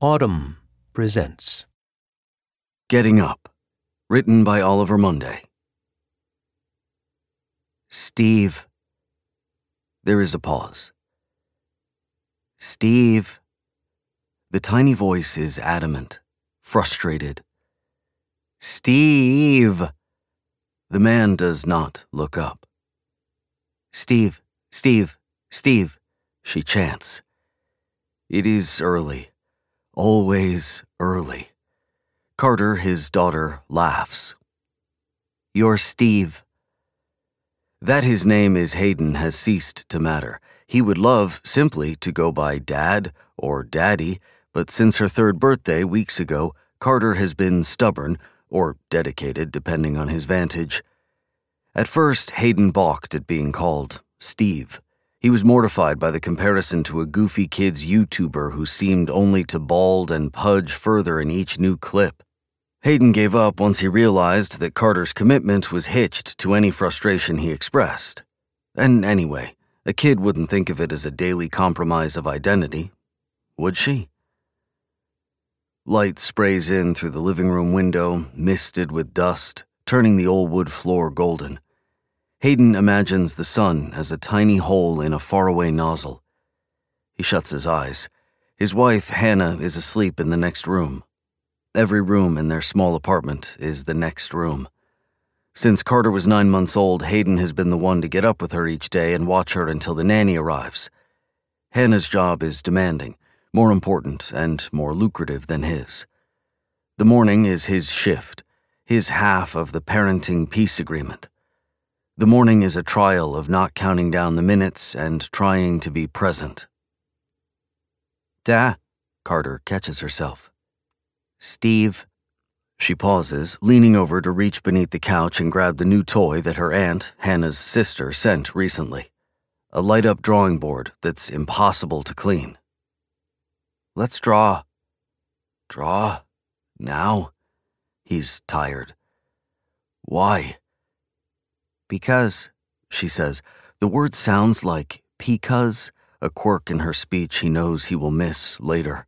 Autumn presents Getting Up, written by Oliver Munday. Steve. There is a pause. Steve. The tiny voice is adamant, frustrated. Steve. The man does not look up. Steve, Steve, Steve, she chants. It is early, always early. Carter, his daughter, laughs. You're Steve. That his name is Hayden has ceased to matter. He would love simply to go by Dad or Daddy, but since her third birthday weeks ago, Carter has been stubborn, or dedicated, depending on his vantage. At first, Hayden balked at being called Steve. He was mortified by the comparison to a goofy kid's YouTuber who seemed only to bald and pudge further in each new clip. Hayden gave up once he realized that Carter's commitment was hitched to any frustration he expressed. And anyway, a kid wouldn't think of it as a daily compromise of identity, would she? Light sprays in through the living room window, misted with dust, turning the old wood floor golden. Hayden imagines the sun as a tiny hole in a faraway nozzle. He shuts his eyes. His wife, Hannah, is asleep in the next room. Every room in their small apartment is the next room. Since Carter was nine months old, Hayden has been the one to get up with her each day and watch her until the nanny arrives. Hannah's job is demanding, more important, and more lucrative than his. The morning is his shift, his half of the parenting peace agreement. The morning is a trial of not counting down the minutes and trying to be present. Da, Carter catches herself. Steve. She pauses, leaning over to reach beneath the couch and grab the new toy that her aunt, Hannah's sister, sent recently a light up drawing board that's impossible to clean. Let's draw. Draw? Now? He's tired. Why? Because, she says, the word sounds like because, a quirk in her speech he knows he will miss later.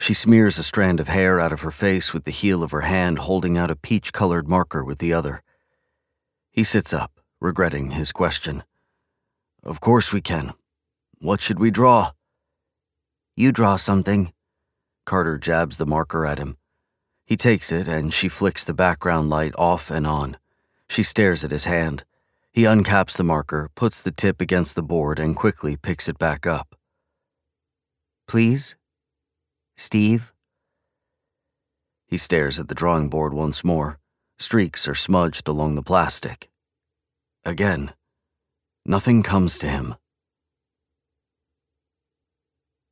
She smears a strand of hair out of her face with the heel of her hand, holding out a peach colored marker with the other. He sits up, regretting his question. Of course we can. What should we draw? You draw something. Carter jabs the marker at him. He takes it and she flicks the background light off and on. She stares at his hand. He uncaps the marker, puts the tip against the board, and quickly picks it back up. Please? Steve? He stares at the drawing board once more. Streaks are smudged along the plastic. Again, nothing comes to him.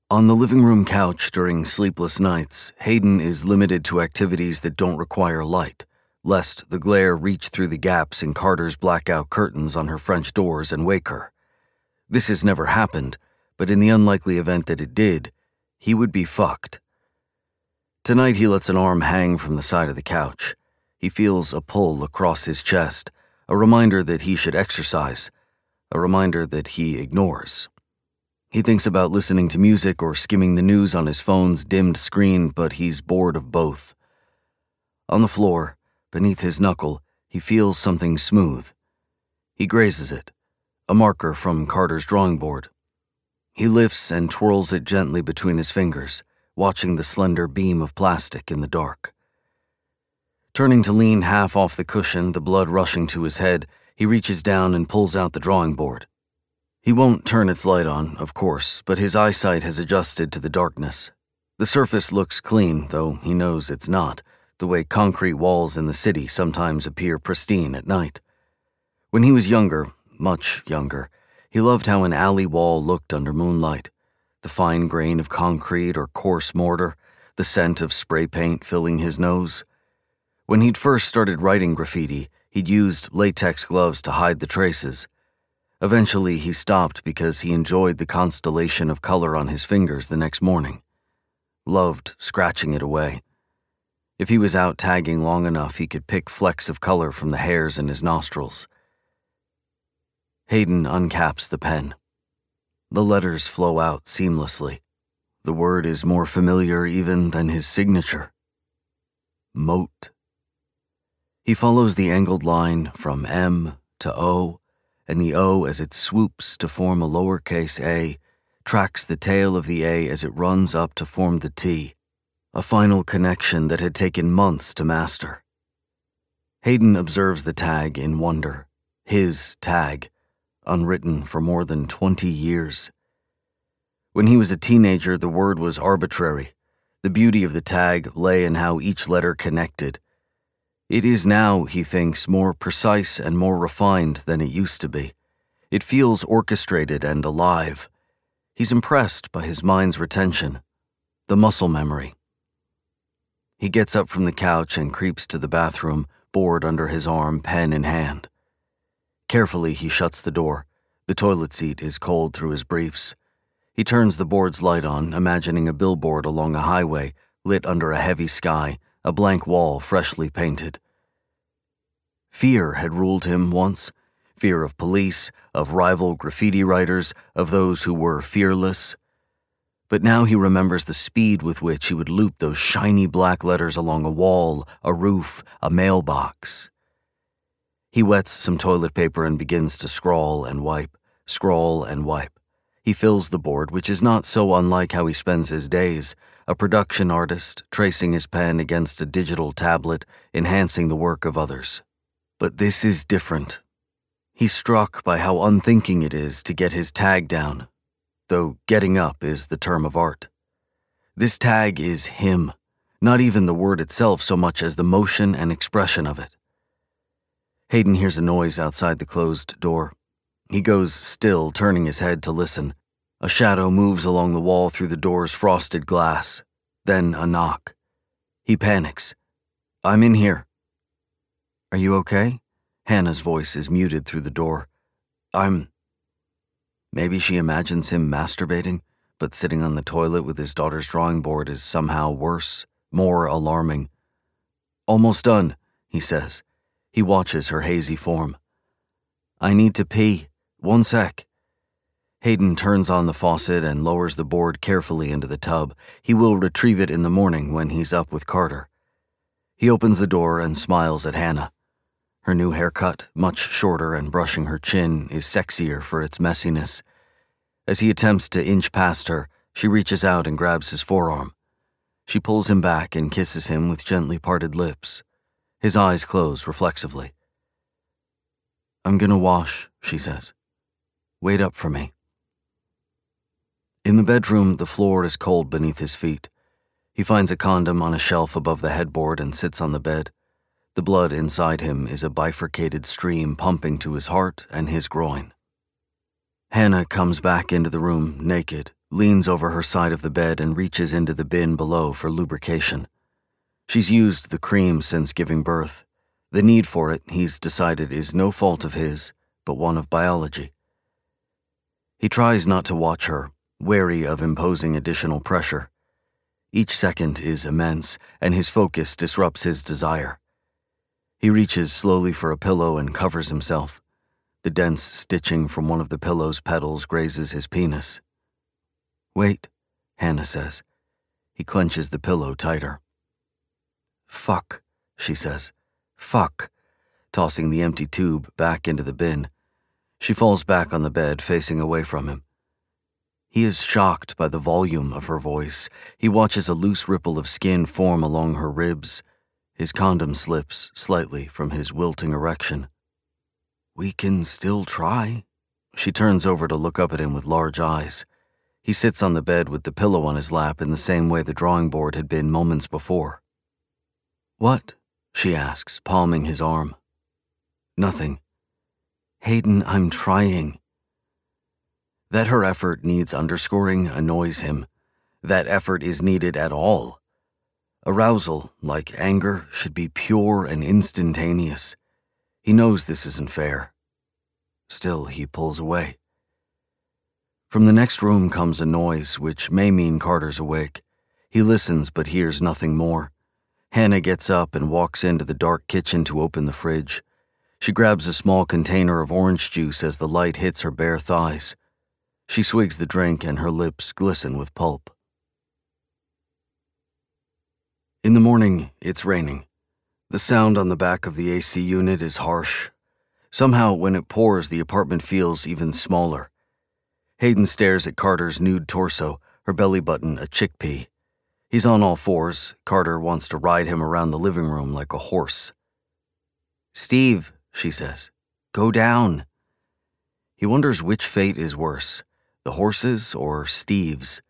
On the living room couch during sleepless nights, Hayden is limited to activities that don't require light, lest the glare reach through the gaps in Carter's blackout curtains on her French doors and wake her. This has never happened, but in the unlikely event that it did, he would be fucked. Tonight, he lets an arm hang from the side of the couch. He feels a pull across his chest, a reminder that he should exercise, a reminder that he ignores. He thinks about listening to music or skimming the news on his phone's dimmed screen, but he's bored of both. On the floor, beneath his knuckle, he feels something smooth. He grazes it, a marker from Carter's drawing board. He lifts and twirls it gently between his fingers, watching the slender beam of plastic in the dark. Turning to lean half off the cushion, the blood rushing to his head, he reaches down and pulls out the drawing board. He won't turn its light on, of course, but his eyesight has adjusted to the darkness. The surface looks clean, though he knows it's not, the way concrete walls in the city sometimes appear pristine at night. When he was younger, much younger, he loved how an alley wall looked under moonlight the fine grain of concrete or coarse mortar, the scent of spray paint filling his nose. When he'd first started writing graffiti, he'd used latex gloves to hide the traces. Eventually, he stopped because he enjoyed the constellation of color on his fingers the next morning. Loved scratching it away. If he was out tagging long enough, he could pick flecks of color from the hairs in his nostrils. Hayden uncaps the pen. The letters flow out seamlessly. the word is more familiar even than his signature. Moat. He follows the angled line from M to O, and the O as it swoops to form a lowercase a tracks the tail of the A as it runs up to form the T, a final connection that had taken months to master. Hayden observes the tag in wonder. His tag, unwritten for more than 20 years. When he was a teenager, the word was arbitrary. The beauty of the tag lay in how each letter connected. It is now, he thinks, more precise and more refined than it used to be. It feels orchestrated and alive. He's impressed by his mind's retention, the muscle memory. He gets up from the couch and creeps to the bathroom, board under his arm, pen in hand. Carefully, he shuts the door. The toilet seat is cold through his briefs. He turns the board's light on, imagining a billboard along a highway, lit under a heavy sky, a blank wall freshly painted. Fear had ruled him once fear of police, of rival graffiti writers, of those who were fearless. But now he remembers the speed with which he would loop those shiny black letters along a wall, a roof, a mailbox. He wets some toilet paper and begins to scrawl and wipe, scrawl and wipe. He fills the board, which is not so unlike how he spends his days a production artist, tracing his pen against a digital tablet, enhancing the work of others. But this is different. He's struck by how unthinking it is to get his tag down, though getting up is the term of art. This tag is him, not even the word itself so much as the motion and expression of it. Hayden hears a noise outside the closed door. He goes still, turning his head to listen. A shadow moves along the wall through the door's frosted glass. Then a knock. He panics. I'm in here. Are you okay? Hannah's voice is muted through the door. I'm. Maybe she imagines him masturbating, but sitting on the toilet with his daughter's drawing board is somehow worse, more alarming. Almost done, he says. He watches her hazy form. I need to pee. One sec. Hayden turns on the faucet and lowers the board carefully into the tub. He will retrieve it in the morning when he's up with Carter. He opens the door and smiles at Hannah. Her new haircut, much shorter and brushing her chin, is sexier for its messiness. As he attempts to inch past her, she reaches out and grabs his forearm. She pulls him back and kisses him with gently parted lips. His eyes close reflexively. I'm gonna wash, she says. Wait up for me. In the bedroom, the floor is cold beneath his feet. He finds a condom on a shelf above the headboard and sits on the bed. The blood inside him is a bifurcated stream pumping to his heart and his groin. Hannah comes back into the room, naked, leans over her side of the bed, and reaches into the bin below for lubrication. She's used the cream since giving birth. The need for it, he's decided, is no fault of his, but one of biology. He tries not to watch her, wary of imposing additional pressure. Each second is immense, and his focus disrupts his desire. He reaches slowly for a pillow and covers himself. The dense stitching from one of the pillow's petals grazes his penis. Wait, Hannah says. He clenches the pillow tighter. Fuck, she says. Fuck, tossing the empty tube back into the bin. She falls back on the bed, facing away from him. He is shocked by the volume of her voice. He watches a loose ripple of skin form along her ribs, his condom slips slightly from his wilting erection. We can still try. She turns over to look up at him with large eyes. He sits on the bed with the pillow on his lap in the same way the drawing board had been moments before. What? she asks, palming his arm. Nothing. Hayden, I'm trying. That her effort needs underscoring annoys him. That effort is needed at all Arousal, like anger, should be pure and instantaneous. He knows this isn't fair. Still, he pulls away. From the next room comes a noise, which may mean Carter's awake. He listens but hears nothing more. Hannah gets up and walks into the dark kitchen to open the fridge. She grabs a small container of orange juice as the light hits her bare thighs. She swigs the drink and her lips glisten with pulp. In the morning, it's raining. The sound on the back of the AC unit is harsh. Somehow, when it pours, the apartment feels even smaller. Hayden stares at Carter's nude torso, her belly button a chickpea. He's on all fours. Carter wants to ride him around the living room like a horse. Steve, she says, go down. He wonders which fate is worse, the horse's or Steve's.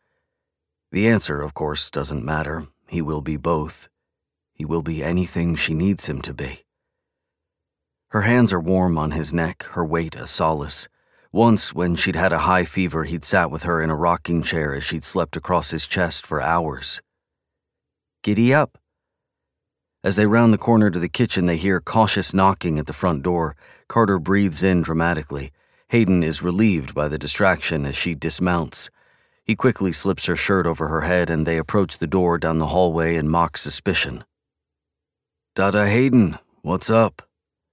The answer, of course, doesn't matter. He will be both. He will be anything she needs him to be. Her hands are warm on his neck, her weight a solace. Once, when she'd had a high fever, he'd sat with her in a rocking chair as she'd slept across his chest for hours. Giddy up. As they round the corner to the kitchen, they hear cautious knocking at the front door. Carter breathes in dramatically. Hayden is relieved by the distraction as she dismounts. He quickly slips her shirt over her head and they approach the door down the hallway in mock suspicion. Dada Hayden, what's up?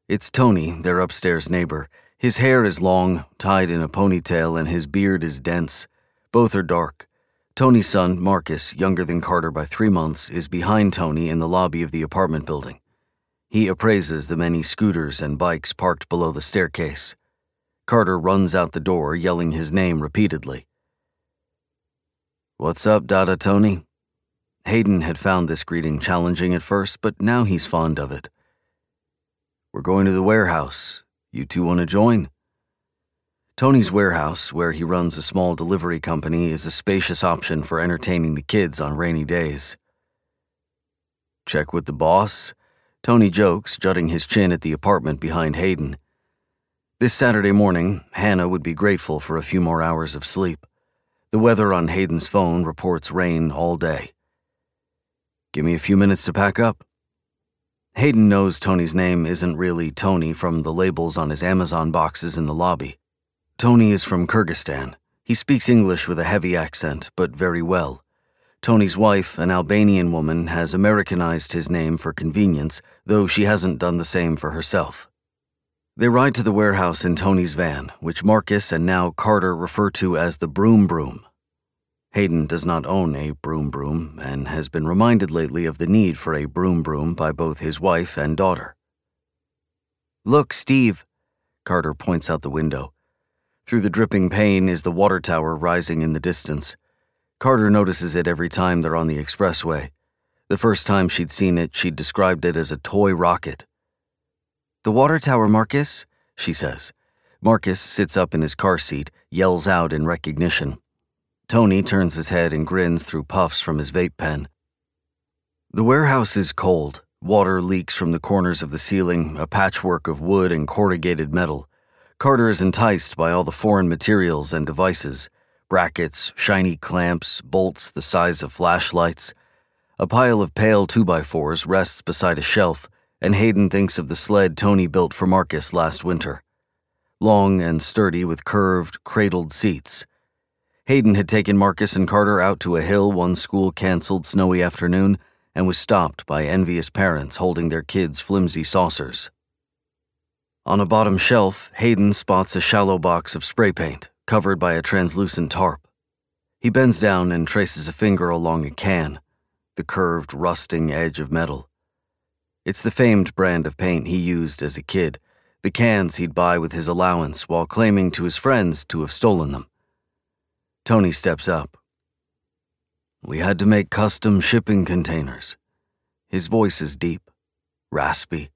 It's Tony, their upstairs neighbor. His hair is long, tied in a ponytail, and his beard is dense. Both are dark. Tony's son, Marcus, younger than Carter by three months, is behind Tony in the lobby of the apartment building. He appraises the many scooters and bikes parked below the staircase. Carter runs out the door, yelling his name repeatedly. What's up, Dada Tony? Hayden had found this greeting challenging at first, but now he's fond of it. We're going to the warehouse, you two want to join? Tony's warehouse, where he runs a small delivery company, is a spacious option for entertaining the kids on rainy days. Check with the boss. Tony jokes, jutting his chin at the apartment behind Hayden. This Saturday morning, Hannah would be grateful for a few more hours of sleep. The weather on Hayden's phone reports rain all day. Give me a few minutes to pack up. Hayden knows Tony's name isn't really Tony from the labels on his Amazon boxes in the lobby. Tony is from Kyrgyzstan. He speaks English with a heavy accent, but very well. Tony's wife, an Albanian woman, has Americanized his name for convenience, though she hasn't done the same for herself. They ride to the warehouse in Tony's van, which Marcus and now Carter refer to as the Broom Broom. Hayden does not own a broom broom and has been reminded lately of the need for a broom broom by both his wife and daughter. Look, Steve, Carter points out the window. Through the dripping pane is the water tower rising in the distance. Carter notices it every time they're on the expressway. The first time she'd seen it, she'd described it as a toy rocket. The water tower, Marcus, she says. Marcus sits up in his car seat, yells out in recognition. Tony turns his head and grins through puffs from his vape pen. The warehouse is cold. Water leaks from the corners of the ceiling, a patchwork of wood and corrugated metal. Carter is enticed by all the foreign materials and devices brackets, shiny clamps, bolts the size of flashlights. A pile of pale 2x4s rests beside a shelf, and Hayden thinks of the sled Tony built for Marcus last winter. Long and sturdy with curved, cradled seats. Hayden had taken Marcus and Carter out to a hill one school canceled snowy afternoon and was stopped by envious parents holding their kids' flimsy saucers. On a bottom shelf, Hayden spots a shallow box of spray paint covered by a translucent tarp. He bends down and traces a finger along a can, the curved, rusting edge of metal. It's the famed brand of paint he used as a kid, the cans he'd buy with his allowance while claiming to his friends to have stolen them. Tony steps up. We had to make custom shipping containers. His voice is deep, raspy.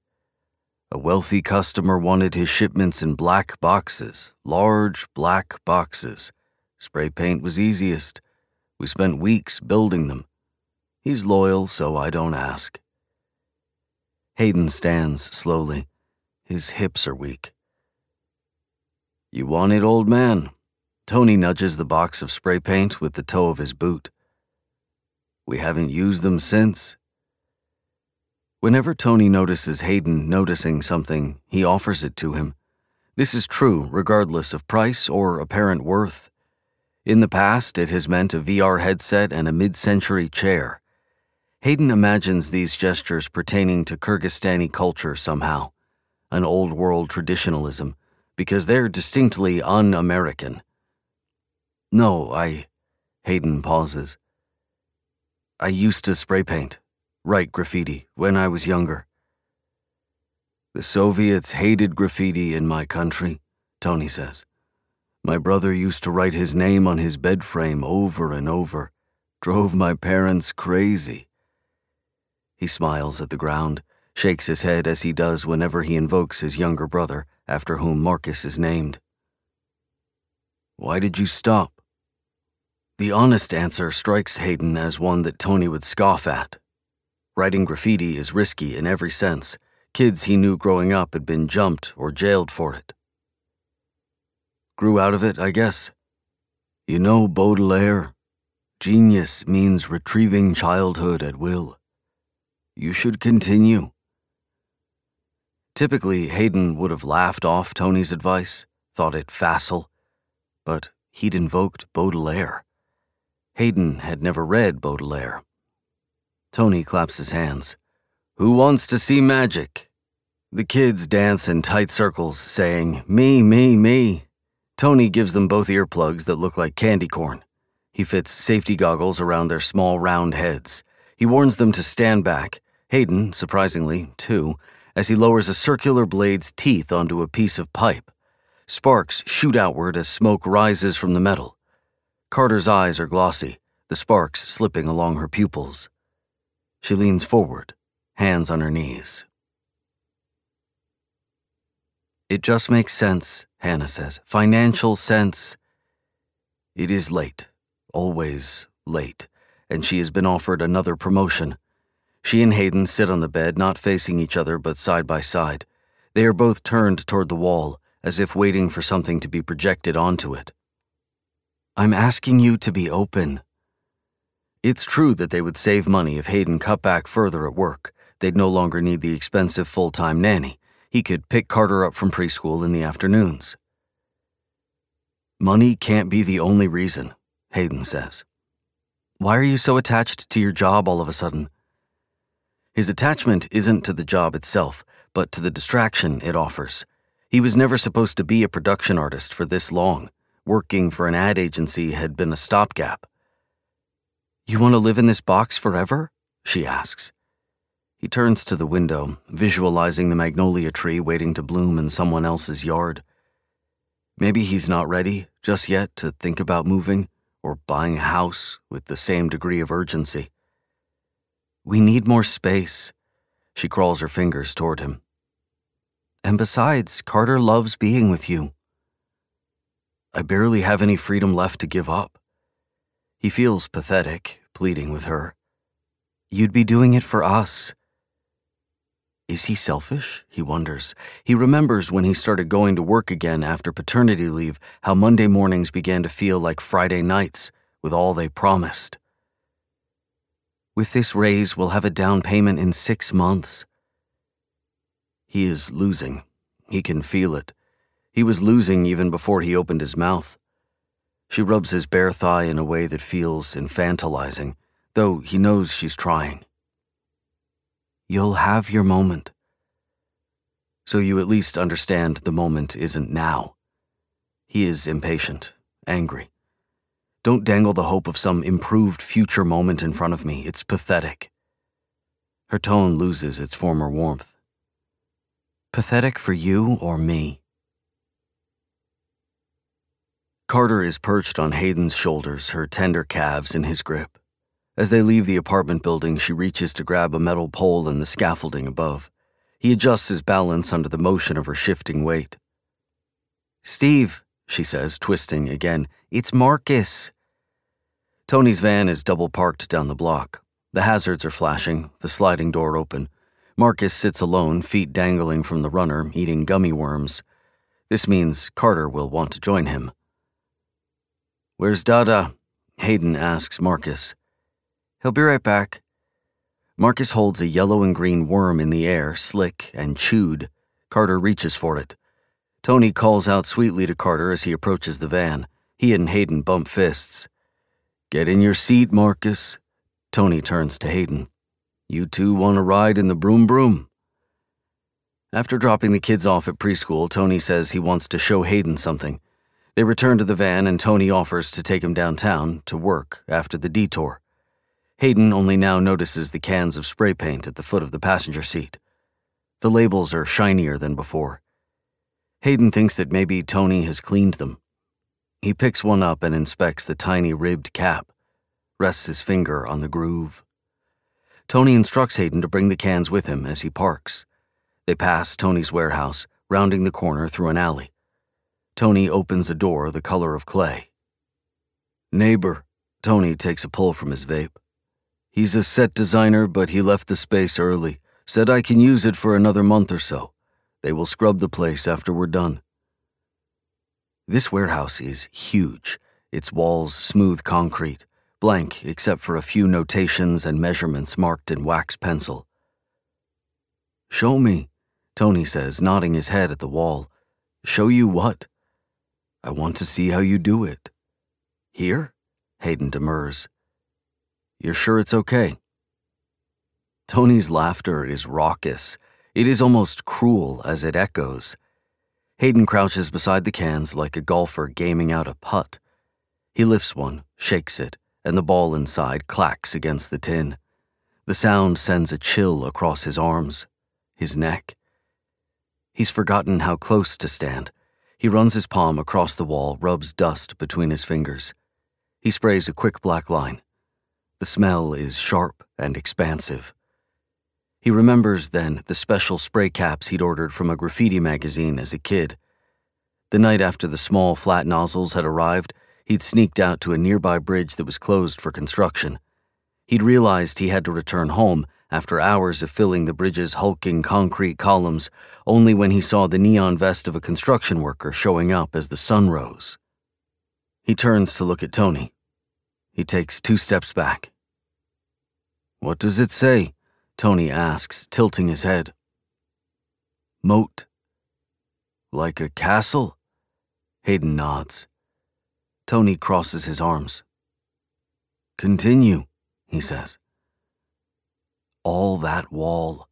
A wealthy customer wanted his shipments in black boxes, large black boxes. Spray paint was easiest. We spent weeks building them. He's loyal, so I don't ask. Hayden stands slowly. His hips are weak. You want it, old man? Tony nudges the box of spray paint with the toe of his boot. We haven't used them since. Whenever Tony notices Hayden noticing something, he offers it to him. This is true regardless of price or apparent worth. In the past, it has meant a VR headset and a mid century chair. Hayden imagines these gestures pertaining to Kyrgyzstani culture somehow, an old world traditionalism, because they're distinctly un American. No, I. Hayden pauses. I used to spray paint. write graffiti when I was younger. The Soviets hated graffiti in my country, Tony says. My brother used to write his name on his bed frame over and over. Drove my parents crazy. He smiles at the ground, shakes his head as he does whenever he invokes his younger brother, after whom Marcus is named. Why did you stop? The honest answer strikes Hayden as one that Tony would scoff at. Writing graffiti is risky in every sense. Kids he knew growing up had been jumped or jailed for it. Grew out of it, I guess. You know Baudelaire? Genius means retrieving childhood at will. You should continue. Typically, Hayden would have laughed off Tony's advice, thought it facile, but he'd invoked Baudelaire. Hayden had never read Baudelaire. Tony claps his hands. Who wants to see magic? The kids dance in tight circles, saying, Me, me, me. Tony gives them both earplugs that look like candy corn. He fits safety goggles around their small round heads. He warns them to stand back. Hayden, surprisingly, too, as he lowers a circular blade's teeth onto a piece of pipe. Sparks shoot outward as smoke rises from the metal. Carter's eyes are glossy, the sparks slipping along her pupils. She leans forward, hands on her knees. It just makes sense, Hannah says. Financial sense. It is late, always late, and she has been offered another promotion. She and Hayden sit on the bed, not facing each other but side by side. They are both turned toward the wall, as if waiting for something to be projected onto it. I'm asking you to be open. It's true that they would save money if Hayden cut back further at work. They'd no longer need the expensive full time nanny. He could pick Carter up from preschool in the afternoons. Money can't be the only reason, Hayden says. Why are you so attached to your job all of a sudden? His attachment isn't to the job itself, but to the distraction it offers. He was never supposed to be a production artist for this long. Working for an ad agency had been a stopgap. You want to live in this box forever? She asks. He turns to the window, visualizing the magnolia tree waiting to bloom in someone else's yard. Maybe he's not ready just yet to think about moving or buying a house with the same degree of urgency. We need more space. She crawls her fingers toward him. And besides, Carter loves being with you. I barely have any freedom left to give up. He feels pathetic, pleading with her. You'd be doing it for us. Is he selfish? He wonders. He remembers when he started going to work again after paternity leave how Monday mornings began to feel like Friday nights with all they promised. With this raise, we'll have a down payment in six months. He is losing. He can feel it. He was losing even before he opened his mouth. She rubs his bare thigh in a way that feels infantilizing, though he knows she's trying. You'll have your moment. So you at least understand the moment isn't now. He is impatient, angry. Don't dangle the hope of some improved future moment in front of me. It's pathetic. Her tone loses its former warmth. Pathetic for you or me? Carter is perched on Hayden's shoulders, her tender calves in his grip. As they leave the apartment building, she reaches to grab a metal pole in the scaffolding above. He adjusts his balance under the motion of her shifting weight. Steve, she says, twisting again, it's Marcus. Tony's van is double parked down the block. The hazards are flashing, the sliding door open. Marcus sits alone, feet dangling from the runner, eating gummy worms. This means Carter will want to join him. Where's Dada? Hayden asks Marcus. He'll be right back. Marcus holds a yellow and green worm in the air, slick and chewed. Carter reaches for it. Tony calls out sweetly to Carter as he approaches the van. He and Hayden bump fists. Get in your seat, Marcus. Tony turns to Hayden. You two want to ride in the broom broom? After dropping the kids off at preschool, Tony says he wants to show Hayden something. They return to the van, and Tony offers to take him downtown to work after the detour. Hayden only now notices the cans of spray paint at the foot of the passenger seat. The labels are shinier than before. Hayden thinks that maybe Tony has cleaned them. He picks one up and inspects the tiny ribbed cap, rests his finger on the groove. Tony instructs Hayden to bring the cans with him as he parks. They pass Tony's warehouse, rounding the corner through an alley. Tony opens a door the color of clay. Neighbor, Tony takes a pull from his vape. He's a set designer, but he left the space early. Said I can use it for another month or so. They will scrub the place after we're done. This warehouse is huge, its walls smooth concrete, blank except for a few notations and measurements marked in wax pencil. Show me, Tony says, nodding his head at the wall. Show you what? I want to see how you do it. Here? Hayden demurs. You're sure it's okay? Tony's laughter is raucous. It is almost cruel as it echoes. Hayden crouches beside the cans like a golfer gaming out a putt. He lifts one, shakes it, and the ball inside clacks against the tin. The sound sends a chill across his arms, his neck. He's forgotten how close to stand. He runs his palm across the wall, rubs dust between his fingers. He sprays a quick black line. The smell is sharp and expansive. He remembers then the special spray caps he'd ordered from a graffiti magazine as a kid. The night after the small flat nozzles had arrived, he'd sneaked out to a nearby bridge that was closed for construction. He'd realized he had to return home after hours of filling the bridge's hulking concrete columns only when he saw the neon vest of a construction worker showing up as the sun rose. He turns to look at Tony. He takes two steps back. What does it say? Tony asks, tilting his head. Moat. Like a castle? Hayden nods. Tony crosses his arms. Continue, he says. All that wall.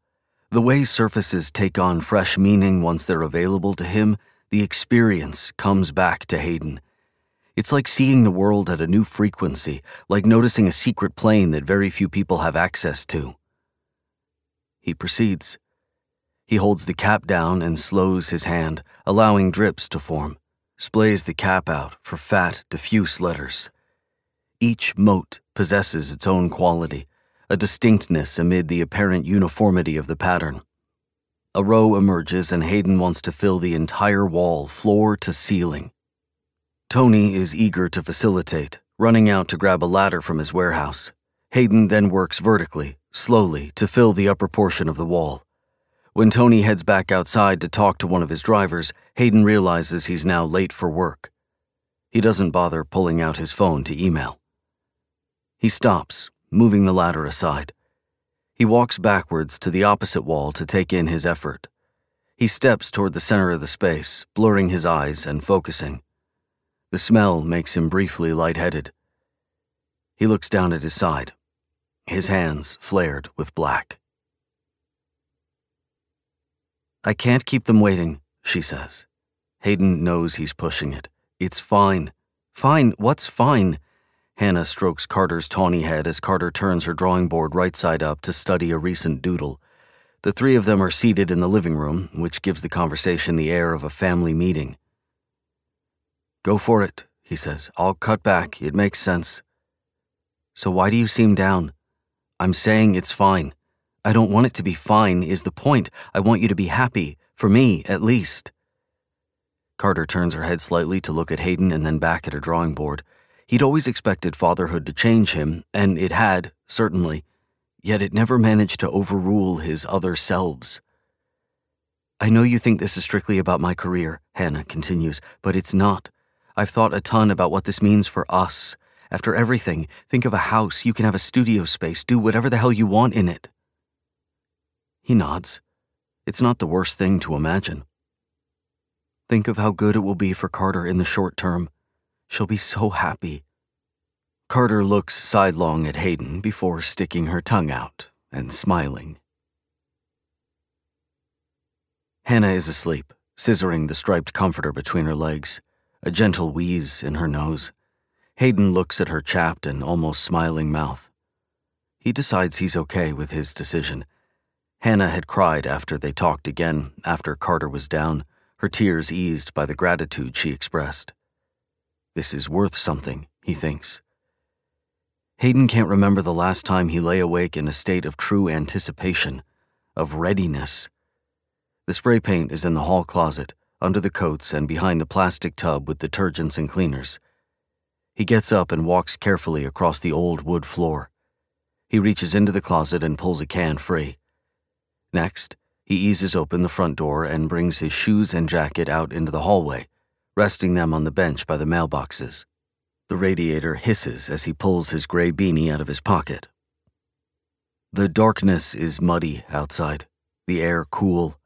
The way surfaces take on fresh meaning once they're available to him, the experience comes back to Hayden. It's like seeing the world at a new frequency, like noticing a secret plane that very few people have access to. He proceeds. He holds the cap down and slows his hand, allowing drips to form, splays the cap out for fat, diffuse letters. Each moat possesses its own quality, a distinctness amid the apparent uniformity of the pattern. A row emerges, and Hayden wants to fill the entire wall, floor to ceiling. Tony is eager to facilitate, running out to grab a ladder from his warehouse. Hayden then works vertically, slowly, to fill the upper portion of the wall. When Tony heads back outside to talk to one of his drivers, Hayden realizes he's now late for work. He doesn't bother pulling out his phone to email. He stops, moving the ladder aside. He walks backwards to the opposite wall to take in his effort. He steps toward the center of the space, blurring his eyes and focusing. The smell makes him briefly lightheaded. He looks down at his side, his hands flared with black. I can't keep them waiting, she says. Hayden knows he's pushing it. It's fine. Fine, what's fine? Hannah strokes Carter's tawny head as Carter turns her drawing board right side up to study a recent doodle. The three of them are seated in the living room, which gives the conversation the air of a family meeting. Go for it, he says. I'll cut back. It makes sense. So why do you seem down? I'm saying it's fine. I don't want it to be fine, is the point. I want you to be happy, for me, at least. Carter turns her head slightly to look at Hayden and then back at her drawing board. He'd always expected fatherhood to change him, and it had, certainly, yet it never managed to overrule his other selves. I know you think this is strictly about my career, Hannah continues, but it's not. I've thought a ton about what this means for us after everything, think of a house. You can have a studio space, do whatever the hell you want in it. He nods. It's not the worst thing to imagine. Think of how good it will be for Carter in the short term. She'll be so happy. Carter looks sidelong at Hayden before sticking her tongue out and smiling. Hannah is asleep, scissoring the striped comforter between her legs, a gentle wheeze in her nose. Hayden looks at her chapped and almost smiling mouth. He decides he's okay with his decision. Hannah had cried after they talked again, after Carter was down, her tears eased by the gratitude she expressed. This is worth something, he thinks. Hayden can't remember the last time he lay awake in a state of true anticipation, of readiness. The spray paint is in the hall closet, under the coats and behind the plastic tub with detergents and cleaners. He gets up and walks carefully across the old wood floor. He reaches into the closet and pulls a can free. Next, he eases open the front door and brings his shoes and jacket out into the hallway, resting them on the bench by the mailboxes. The radiator hisses as he pulls his gray beanie out of his pocket. The darkness is muddy outside, the air cool.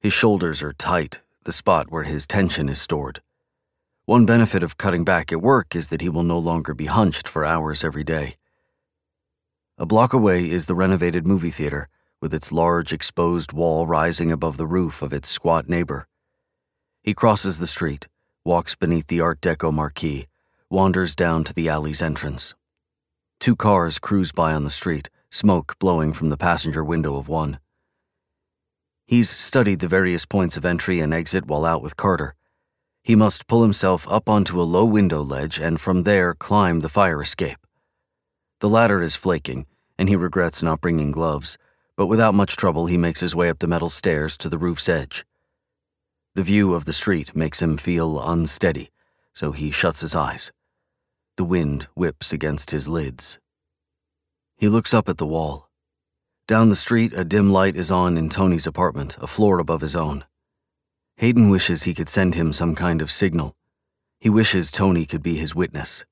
His shoulders are tight, the spot where his tension is stored. One benefit of cutting back at work is that he will no longer be hunched for hours every day. A block away is the renovated movie theater, with its large exposed wall rising above the roof of its squat neighbor. He crosses the street, walks beneath the Art Deco marquee, wanders down to the alley's entrance. Two cars cruise by on the street, smoke blowing from the passenger window of one. He's studied the various points of entry and exit while out with Carter. He must pull himself up onto a low window ledge and from there climb the fire escape. The ladder is flaking, and he regrets not bringing gloves, but without much trouble, he makes his way up the metal stairs to the roof's edge. The view of the street makes him feel unsteady, so he shuts his eyes. The wind whips against his lids. He looks up at the wall. Down the street, a dim light is on in Tony's apartment, a floor above his own. Hayden wishes he could send him some kind of signal. He wishes Tony could be his witness.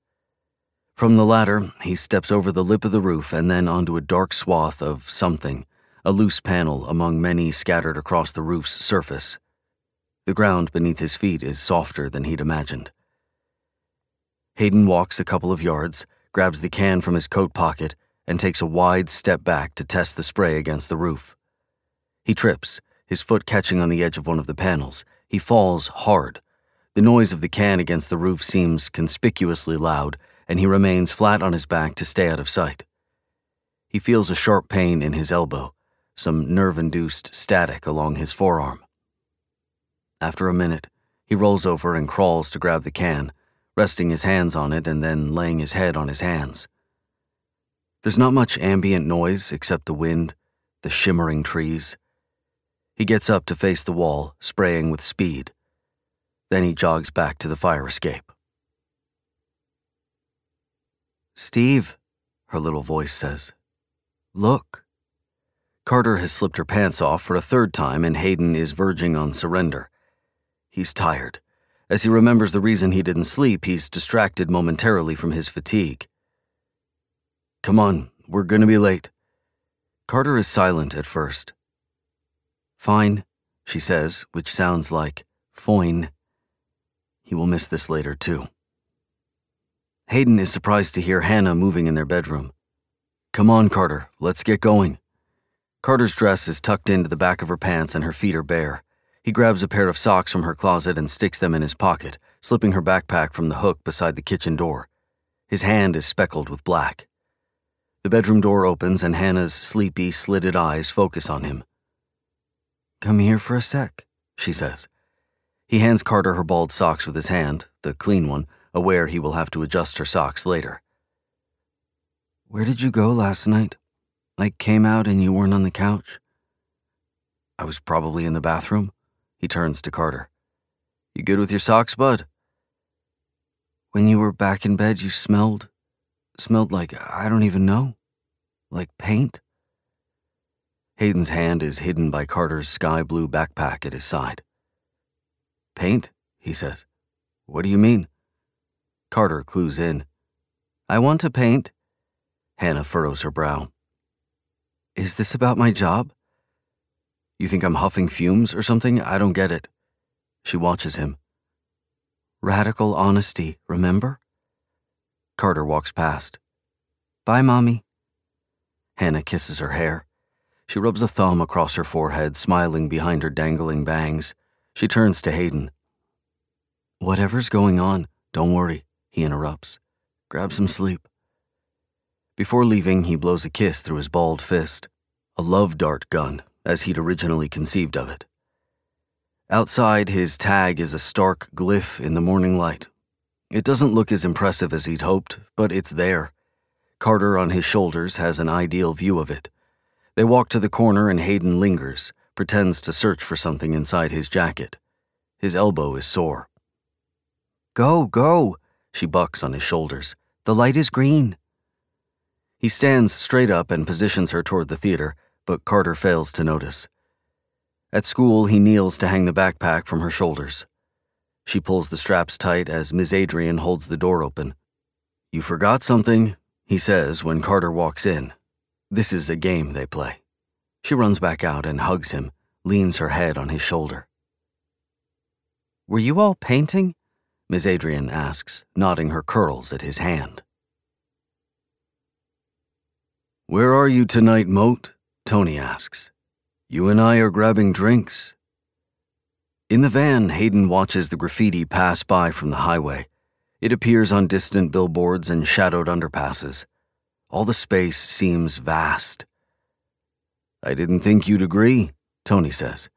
From the ladder, he steps over the lip of the roof and then onto a dark swath of something, a loose panel among many scattered across the roof's surface. The ground beneath his feet is softer than he'd imagined. Hayden walks a couple of yards, grabs the can from his coat pocket, and takes a wide step back to test the spray against the roof. He trips, his foot catching on the edge of one of the panels. He falls hard. The noise of the can against the roof seems conspicuously loud, and he remains flat on his back to stay out of sight. He feels a sharp pain in his elbow, some nerve induced static along his forearm. After a minute, he rolls over and crawls to grab the can, resting his hands on it and then laying his head on his hands. There's not much ambient noise except the wind, the shimmering trees. He gets up to face the wall, spraying with speed. Then he jogs back to the fire escape. Steve, her little voice says. Look. Carter has slipped her pants off for a third time, and Hayden is verging on surrender. He's tired. As he remembers the reason he didn't sleep, he's distracted momentarily from his fatigue. Come on, we're gonna be late. Carter is silent at first. Fine, she says, which sounds like foine. He will miss this later, too. Hayden is surprised to hear Hannah moving in their bedroom. Come on, Carter, let's get going. Carter's dress is tucked into the back of her pants and her feet are bare. He grabs a pair of socks from her closet and sticks them in his pocket, slipping her backpack from the hook beside the kitchen door. His hand is speckled with black. The bedroom door opens and Hannah's sleepy, slitted eyes focus on him. Come here for a sec, she says. He hands Carter her balled socks with his hand, the clean one, aware he will have to adjust her socks later. Where did you go last night? Like came out and you weren't on the couch? I was probably in the bathroom. He turns to Carter. You good with your socks, bud? When you were back in bed, you smelled. smelled like I don't even know. Like paint? Hayden's hand is hidden by Carter's sky blue backpack at his side. Paint? he says. What do you mean? Carter clues in. I want to paint. Hannah furrows her brow. Is this about my job? You think I'm huffing fumes or something? I don't get it. She watches him. Radical honesty, remember? Carter walks past. Bye, Mommy. Hannah kisses her hair. She rubs a thumb across her forehead, smiling behind her dangling bangs. She turns to Hayden. Whatever's going on, don't worry, he interrupts. Grab some sleep. Before leaving, he blows a kiss through his balled fist, a love dart gun, as he'd originally conceived of it. Outside, his tag is a stark glyph in the morning light. It doesn't look as impressive as he'd hoped, but it's there. Carter on his shoulders has an ideal view of it. They walk to the corner and Hayden lingers, pretends to search for something inside his jacket. His elbow is sore. Go, go, she bucks on his shoulders. The light is green. He stands straight up and positions her toward the theater, but Carter fails to notice. At school, he kneels to hang the backpack from her shoulders. She pulls the straps tight as Ms. Adrian holds the door open. You forgot something, he says when Carter walks in. This is a game they play. She runs back out and hugs him, leans her head on his shoulder. Were you all painting? Ms. Adrian asks, nodding her curls at his hand. Where are you tonight, Moat? Tony asks. You and I are grabbing drinks. In the van, Hayden watches the graffiti pass by from the highway. It appears on distant billboards and shadowed underpasses. All the space seems vast. I didn't think you'd agree, Tony says.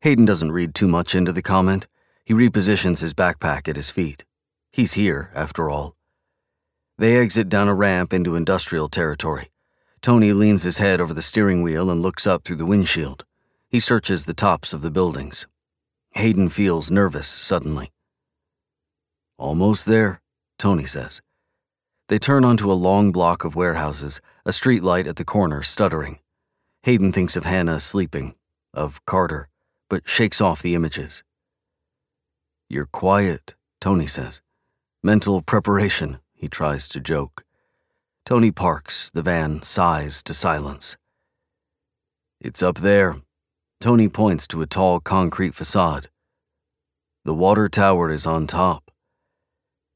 Hayden doesn't read too much into the comment. He repositions his backpack at his feet. He's here, after all. They exit down a ramp into industrial territory. Tony leans his head over the steering wheel and looks up through the windshield. He searches the tops of the buildings. Hayden feels nervous suddenly. Almost there, Tony says. They turn onto a long block of warehouses, a street light at the corner stuttering. Hayden thinks of Hannah sleeping, of Carter, but shakes off the images. You're quiet, Tony says. Mental preparation, he tries to joke. Tony parks, the van sighs to silence. It's up there. Tony points to a tall concrete facade. The water tower is on top.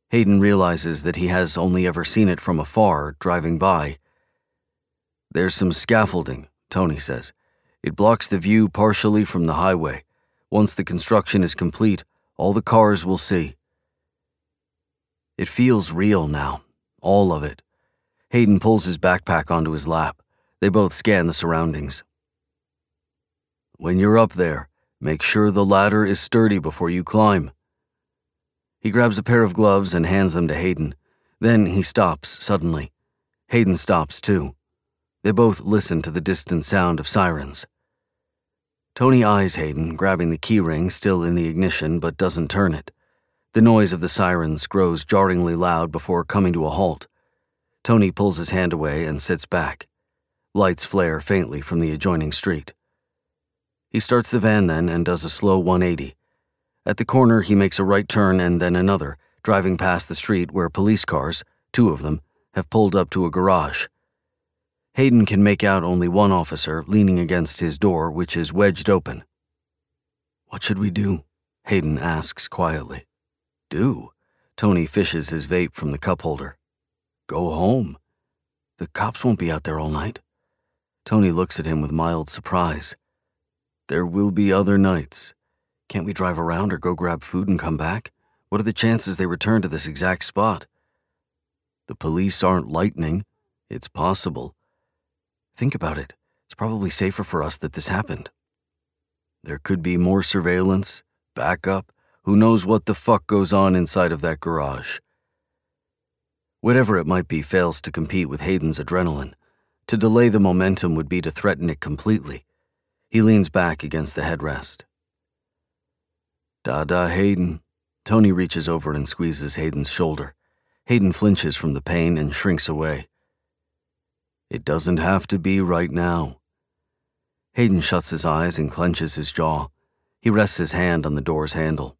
Hayden realizes that he has only ever seen it from afar, driving by. There's some scaffolding, Tony says. It blocks the view partially from the highway. Once the construction is complete, all the cars will see. It feels real now, all of it. Hayden pulls his backpack onto his lap. They both scan the surroundings. When you're up there, make sure the ladder is sturdy before you climb. He grabs a pair of gloves and hands them to Hayden. Then he stops suddenly. Hayden stops too. They both listen to the distant sound of sirens. Tony eyes Hayden, grabbing the keyring still in the ignition but doesn't turn it. The noise of the sirens grows jarringly loud before coming to a halt. Tony pulls his hand away and sits back. Lights flare faintly from the adjoining street. He starts the van then and does a slow 180. At the corner, he makes a right turn and then another, driving past the street where police cars, two of them, have pulled up to a garage. Hayden can make out only one officer leaning against his door, which is wedged open. What should we do? Hayden asks quietly. Do? Tony fishes his vape from the cup holder. Go home. The cops won't be out there all night. Tony looks at him with mild surprise. There will be other nights. Can't we drive around or go grab food and come back? What are the chances they return to this exact spot? The police aren't lightning. It's possible. Think about it. It's probably safer for us that this happened. There could be more surveillance, backup. Who knows what the fuck goes on inside of that garage? Whatever it might be fails to compete with Hayden's adrenaline. To delay the momentum would be to threaten it completely. He leans back against the headrest. Dada Hayden. Tony reaches over and squeezes Hayden's shoulder. Hayden flinches from the pain and shrinks away. It doesn't have to be right now. Hayden shuts his eyes and clenches his jaw. He rests his hand on the door's handle.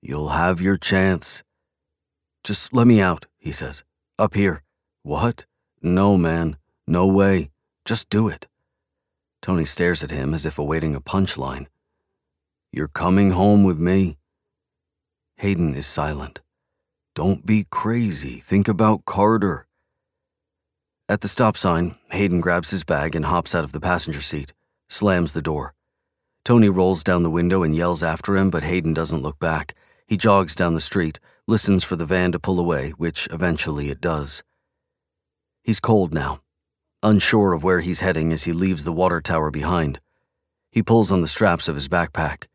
You'll have your chance. Just let me out, he says. Up here. What? No, man. No way. Just do it. Tony stares at him as if awaiting a punchline. You're coming home with me? Hayden is silent. Don't be crazy. Think about Carter. At the stop sign, Hayden grabs his bag and hops out of the passenger seat, slams the door. Tony rolls down the window and yells after him, but Hayden doesn't look back. He jogs down the street, listens for the van to pull away, which eventually it does. He's cold now, unsure of where he's heading as he leaves the water tower behind. He pulls on the straps of his backpack.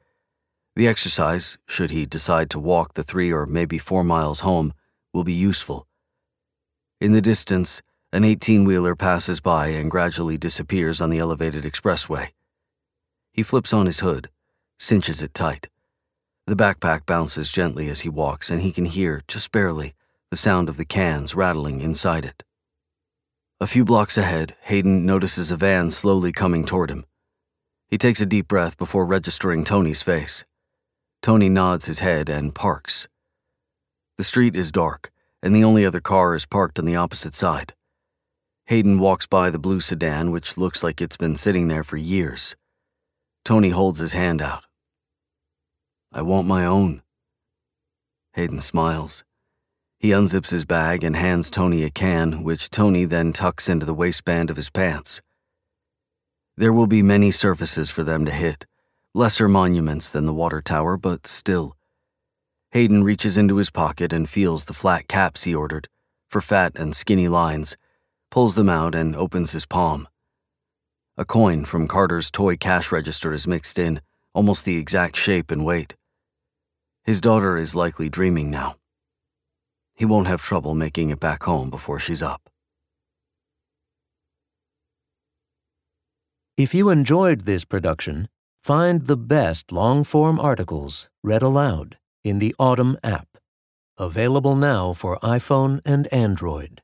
The exercise, should he decide to walk the three or maybe four miles home, will be useful. In the distance, an 18 wheeler passes by and gradually disappears on the elevated expressway. He flips on his hood, cinches it tight. The backpack bounces gently as he walks, and he can hear, just barely, the sound of the cans rattling inside it. A few blocks ahead, Hayden notices a van slowly coming toward him. He takes a deep breath before registering Tony's face. Tony nods his head and parks. The street is dark, and the only other car is parked on the opposite side. Hayden walks by the blue sedan, which looks like it's been sitting there for years. Tony holds his hand out. I want my own. Hayden smiles. He unzips his bag and hands Tony a can, which Tony then tucks into the waistband of his pants. There will be many surfaces for them to hit, lesser monuments than the water tower, but still. Hayden reaches into his pocket and feels the flat caps he ordered, for fat and skinny lines, pulls them out, and opens his palm. A coin from Carter's toy cash register is mixed in, almost the exact shape and weight. His daughter is likely dreaming now. He won't have trouble making it back home before she's up. If you enjoyed this production, find the best long form articles read aloud in the Audm app, available now for iPhone and Android.